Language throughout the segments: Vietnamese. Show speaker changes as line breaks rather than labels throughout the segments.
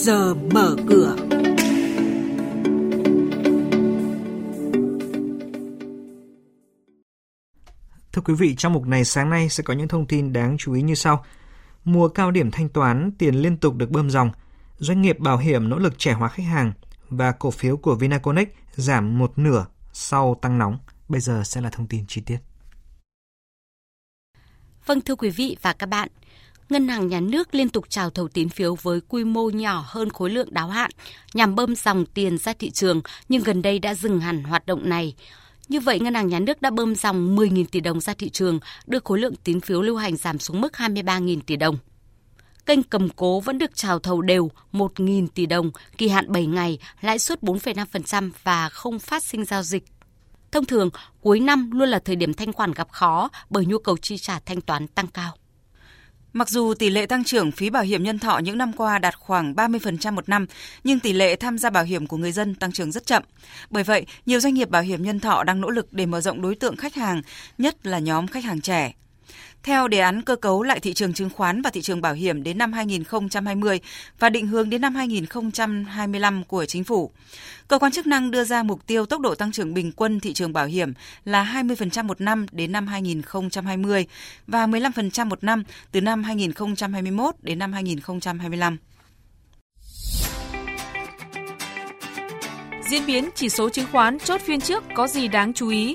giờ mở cửa.
Thưa quý vị, trong mục này sáng nay sẽ có những thông tin đáng chú ý như sau. Mùa cao điểm thanh toán, tiền liên tục được bơm dòng. Doanh nghiệp bảo hiểm nỗ lực trẻ hóa khách hàng và cổ phiếu của Vinaconex giảm một nửa sau tăng nóng. Bây giờ sẽ là thông tin chi tiết.
Vâng thưa quý vị và các bạn, Ngân hàng Nhà nước liên tục trào thầu tín phiếu với quy mô nhỏ hơn khối lượng đáo hạn nhằm bơm dòng tiền ra thị trường, nhưng gần đây đã dừng hẳn hoạt động này. Như vậy, Ngân hàng Nhà nước đã bơm dòng 10.000 tỷ đồng ra thị trường, đưa khối lượng tín phiếu lưu hành giảm xuống mức 23.000 tỷ đồng. Kênh cầm cố vẫn được trào thầu đều 1.000 tỷ đồng, kỳ hạn 7 ngày, lãi suất 4,5% và không phát sinh giao dịch. Thông thường, cuối năm luôn là thời điểm thanh khoản gặp khó bởi nhu cầu chi trả thanh toán tăng cao.
Mặc dù tỷ lệ tăng trưởng phí bảo hiểm nhân thọ những năm qua đạt khoảng 30% một năm, nhưng tỷ lệ tham gia bảo hiểm của người dân tăng trưởng rất chậm. Bởi vậy, nhiều doanh nghiệp bảo hiểm nhân thọ đang nỗ lực để mở rộng đối tượng khách hàng, nhất là nhóm khách hàng trẻ. Theo đề án cơ cấu lại thị trường chứng khoán và thị trường bảo hiểm đến năm 2020 và định hướng đến năm 2025 của chính phủ, cơ quan chức năng đưa ra mục tiêu tốc độ tăng trưởng bình quân thị trường bảo hiểm là 20% một năm đến năm 2020 và 15% một năm từ năm 2021 đến năm 2025.
Diễn biến chỉ số chứng khoán chốt phiên trước có gì đáng chú ý?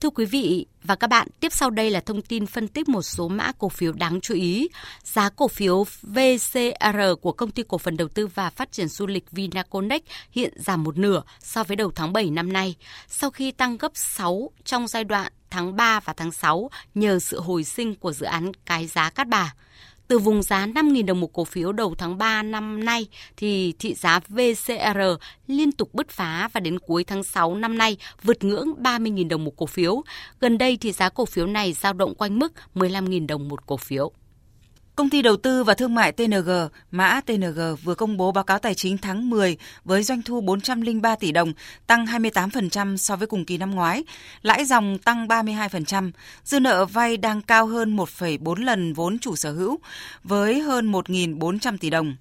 Thưa quý vị và các bạn, tiếp sau đây là thông tin phân tích một số mã cổ phiếu đáng chú ý. Giá cổ phiếu VCR của công ty cổ phần đầu tư và phát triển du lịch Vinaconex hiện giảm một nửa so với đầu tháng 7 năm nay, sau khi tăng gấp 6 trong giai đoạn tháng 3 và tháng 6 nhờ sự hồi sinh của dự án cái giá Cát Bà. Từ vùng giá 5.000 đồng một cổ phiếu đầu tháng 3 năm nay thì thị giá VCR liên tục bứt phá và đến cuối tháng 6 năm nay vượt ngưỡng 30.000 đồng một cổ phiếu. Gần đây thì giá cổ phiếu này dao động quanh mức 15.000 đồng một cổ phiếu.
Công ty đầu tư và thương mại TNG, mã TNG vừa công bố báo cáo tài chính tháng 10 với doanh thu 403 tỷ đồng, tăng 28% so với cùng kỳ năm ngoái, lãi dòng tăng 32%, dư nợ vay đang cao hơn 1,4 lần vốn chủ sở hữu với hơn 1.400 tỷ đồng.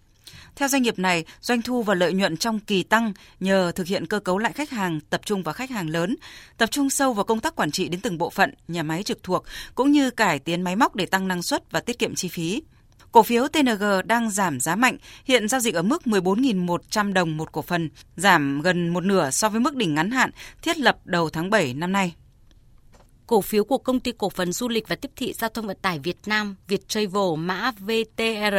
Theo doanh nghiệp này, doanh thu và lợi nhuận trong kỳ tăng nhờ thực hiện cơ cấu lại khách hàng tập trung vào khách hàng lớn, tập trung sâu vào công tác quản trị đến từng bộ phận, nhà máy trực thuộc cũng như cải tiến máy móc để tăng năng suất và tiết kiệm chi phí. Cổ phiếu TNG đang giảm giá mạnh, hiện giao dịch ở mức 14.100 đồng một cổ phần, giảm gần một nửa so với mức đỉnh ngắn hạn thiết lập đầu tháng 7 năm nay.
Cổ phiếu của công ty cổ phần du lịch và tiếp thị giao thông vận tải Việt Nam Viettravel mã VTR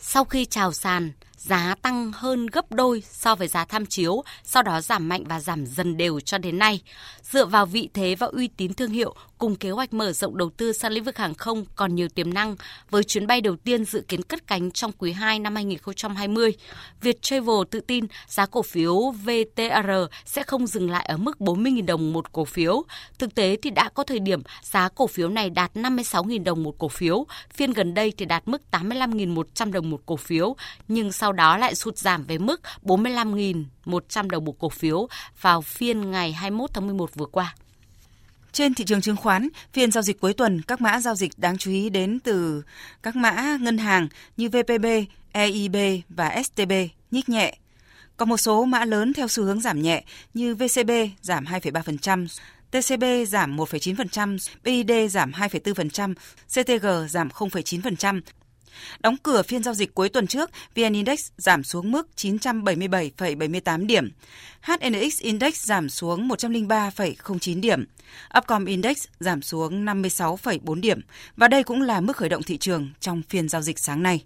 sau khi chào sàn giá tăng hơn gấp đôi so với giá tham chiếu, sau đó giảm mạnh và giảm dần đều cho đến nay. Dựa vào vị thế và uy tín thương hiệu cùng kế hoạch mở rộng đầu tư sang lĩnh vực hàng không còn nhiều tiềm năng, với chuyến bay đầu tiên dự kiến cất cánh trong quý 2 năm 2020, Viettravel tự tin giá cổ phiếu VTR sẽ không dừng lại ở mức 40.000 đồng một cổ phiếu. Thực tế thì đã có thời điểm giá cổ phiếu này đạt 56.000 đồng một cổ phiếu, phiên gần đây thì đạt mức 85.100 đồng một cổ phiếu, nhưng sau sau đó lại sụt giảm về mức 45.100 đồng một cổ phiếu vào phiên ngày 21 tháng 11 vừa qua.
Trên thị trường chứng khoán, phiên giao dịch cuối tuần, các mã giao dịch đáng chú ý đến từ các mã ngân hàng như VPB, EIB và STB nhích nhẹ. Có một số mã lớn theo xu hướng giảm nhẹ như VCB giảm 2,3%, TCB giảm 1,9%, BID giảm 2,4%, CTG giảm 0,9%, Đóng cửa phiên giao dịch cuối tuần trước, VN Index giảm xuống mức 977,78 điểm. HNX Index giảm xuống 103,09 điểm. Upcom Index giảm xuống 56,4 điểm. Và đây cũng là mức khởi động thị trường trong phiên giao dịch sáng nay.